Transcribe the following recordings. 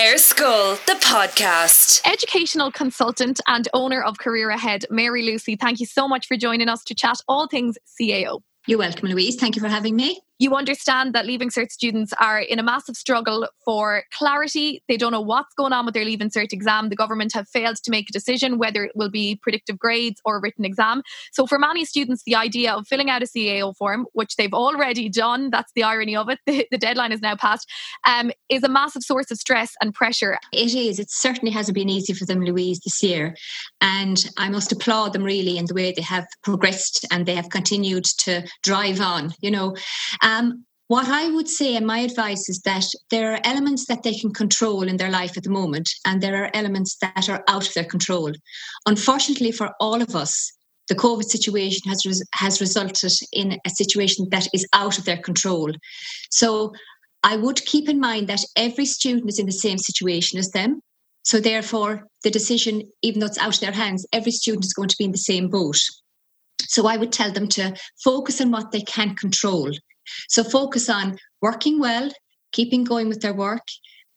Ar Scoil, the podcast. Educational consultant and owner of Career Ahead, Mary Lucey, thank you so much for joining us to chat all things CAO. You're welcome, Louise. Thank you for having me you understand that Leaving Cert students are in a massive struggle for clarity. They don't know what's going on with their Leaving Cert exam. The government have failed to make a decision whether it will be predictive grades or a written exam. So, for many students, the idea of filling out a CAO form, which they've already done, that's the irony of it, the, the deadline is now passed, um, is a massive source of stress and pressure. It is. It certainly hasn't been easy for them, Louise, this year. And I must applaud them really in the way they have progressed and they have continued to drive on. You know, Um, what I would say, and my advice is that there are elements that they can control in their life at the moment, and there are elements that are out of their control. Unfortunately, for all of us, the COVID situation has res- has resulted in a situation that is out of their control. So, I would keep in mind that every student is in the same situation as them. So, therefore, the decision, even though it's out of their hands, every student is going to be in the same boat. So, I would tell them to focus on what they can control so focus on working well, keeping going with their work,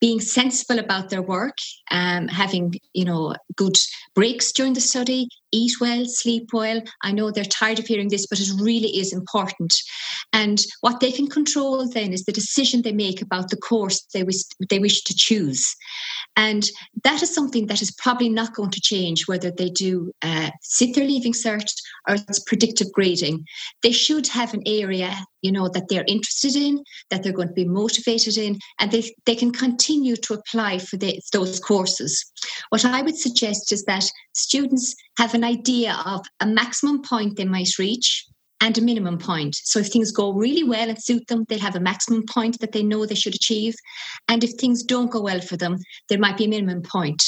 being sensible about their work, um, having you know good breaks during the study, eat well, sleep well. I know they're tired of hearing this, but it really is important. And what they can control then is the decision they make about the course they wish they wish to choose. And that is something that is probably not going to change whether they do uh, sit their leaving cert or it's predictive grading. They should have an area, you know, that they're interested in, that they're going to be motivated in, and they, they can continue to apply for the, those courses. What I would suggest is that students have an idea of a maximum point they might reach and a minimum point. So if things go really well and suit them, they'll have a maximum point that they know they should achieve. And if things don't go well for them, there might be a minimum point.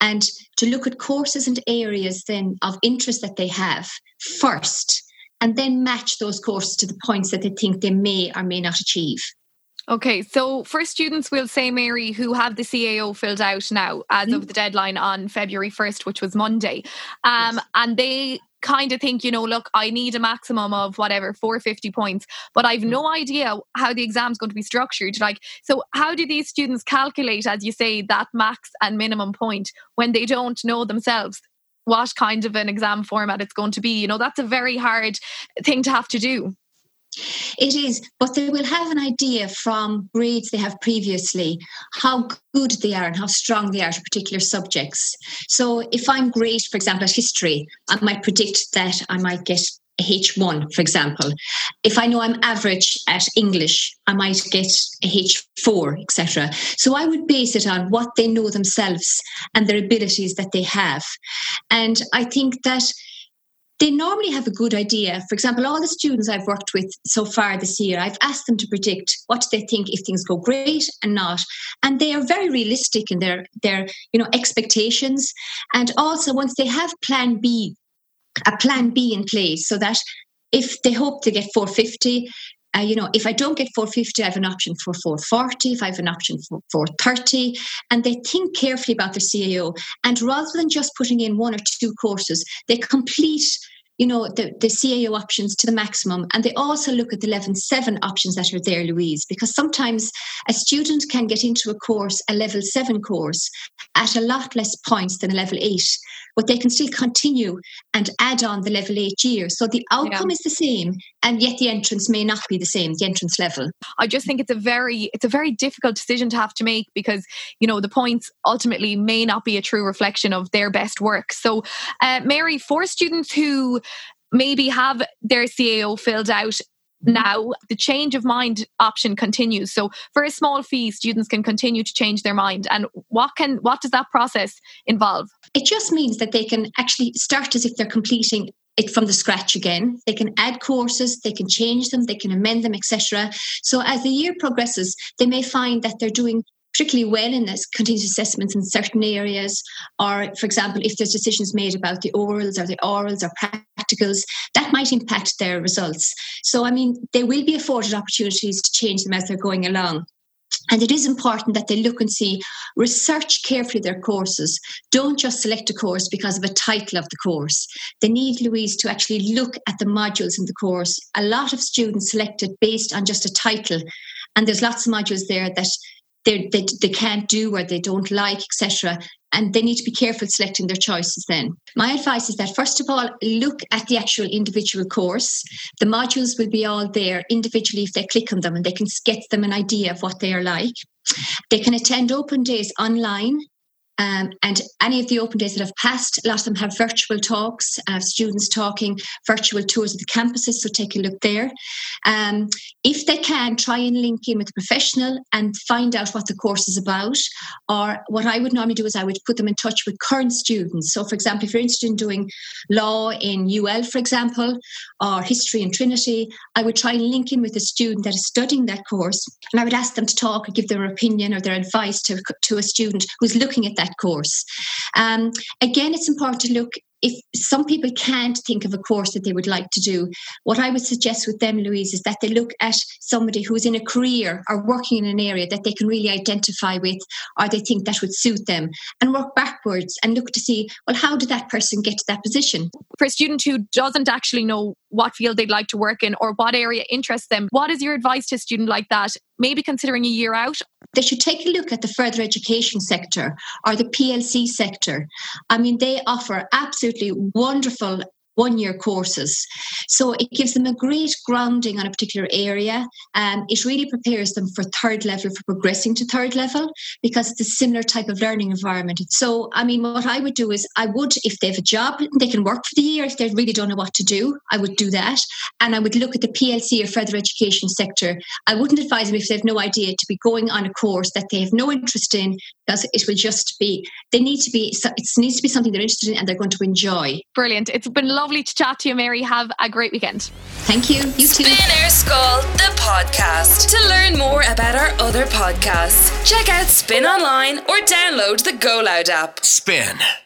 And to look at courses and areas then of interest that they have first, and then match those courses to the points that they think they may or may not achieve. Okay, so for students, we'll say, Mary, who have the CAO filled out now as mm-hmm. of the deadline on February 1st, which was Monday, um, yes. and they kind of think, you know, look, I need a maximum of whatever, 450 points, but I've mm. no idea how the exam's going to be structured. Like, so how do these students calculate, as you say, that max and minimum point when they don't know themselves? what kind of an exam format it's going to be you know that's a very hard thing to have to do it is, but they will have an idea from grades they have previously how good they are and how strong they are to particular subjects. So, if I'm great, for example, at history, I might predict that I might get a H1, for example. If I know I'm average at English, I might get a H4, etc. So I would base it on what they know themselves and their abilities that they have. And I think that they normally have a good idea. For example, all the students I've worked with so far this year, I've asked them to predict what they think if things go great and not. And they are very realistic in their their you know expectations. And also once they have plan B, a plan B in place, so that if they hope to get 450, uh, you know, if I don't get 450, I have an option for 440, if I have an option for 430, and they think carefully about their CAO. And rather than just putting in one or two courses, they complete you know the, the CAO options to the maximum. And they also look at the level 7 options that are there Louise because sometimes a student can get into a course a level 7 course at a lot less points than a level 8 but they can still continue and add on the level 8 year. So the outcome yeah. is the same and yet the entrance may not be the same the entrance level. I just think it's a very it's a very difficult decision to have to make because you know the points ultimately may not be a true reflection of their best work. So uh, Mary for students who maybe have their CAO filled out now the change of mind option continues. So for a small fee students can continue to change their mind. And what can what does that process involve? It just means that they can actually start as if they're completing it from the scratch again. They can add courses they can change them they can amend them etc so as the year progresses they may find that they're doing particularly well in this continuous assessments in certain areas, or for example, if there's decisions made about the orals or the orals or practicals, that might impact their results. So, I mean, they will be afforded opportunities to change them as they're going along. And it is important that they look and see, research carefully their courses. Don't just select a course because of a title of the course. They need, Louise, to actually look at the modules in the course. A lot of students select it based on just a title. And there's lots of modules there that they, they can't do or they don't like, etc. And they need to be careful selecting their choices then. My advice is that, first of all, look at the actual individual course. The modules will be all there individually if they click on them and they can get them an idea of what they are like. They can attend open days online um, and any of the open days that have passed, a lot of them have virtual talks, uh, students talking, virtual tours of the campuses. So take a look there. Um, if they can, try and link in with a professional and find out what the course is about. Or what I would normally do is I would put them in touch with current students. So, for example, if you're interested in doing law in UL, for example, or history in Trinity, I would try and link in with a student that is studying that course. And I would ask them to talk or give their opinion or their advice to, to a student who's looking at that that course. Um, again, it's important to look if some people can't think of a course that they would like to do, what I would suggest with them, Louise, is that they look at somebody who's in a career or working in an area that they can really identify with or they think that would suit them and work backwards and look to see, well, how did that person get to that position? For a student who doesn't actually know what field they'd like to work in or what area interests them, what is your advice to a student like that? Maybe considering a year out they should take a look at the further education sector or the PLC sector. I mean, they offer absolutely wonderful one year courses. So it gives them a great grounding on a particular area. and it really prepares them for third level, for progressing to third level, because it's a similar type of learning environment. So, I mean, what I would do is I would, if they have a job, they can work for the year. If they really don't know what to do, I would do that. And I would look at the PLC or further education sector. I wouldn't advise them if they have no idea to be going on a course that they have no interest in, because it will just be, they need to be, it needs to be something they're interested in and they're going to enjoy. Brilliant. It's been lovely to chat to you, Mary. Have a great weekend. Thank you. You too. Spin Ar Scoil, the podcast. To learn more about our other podcasts, check out Spin Online or download the Go Loud app. Spin.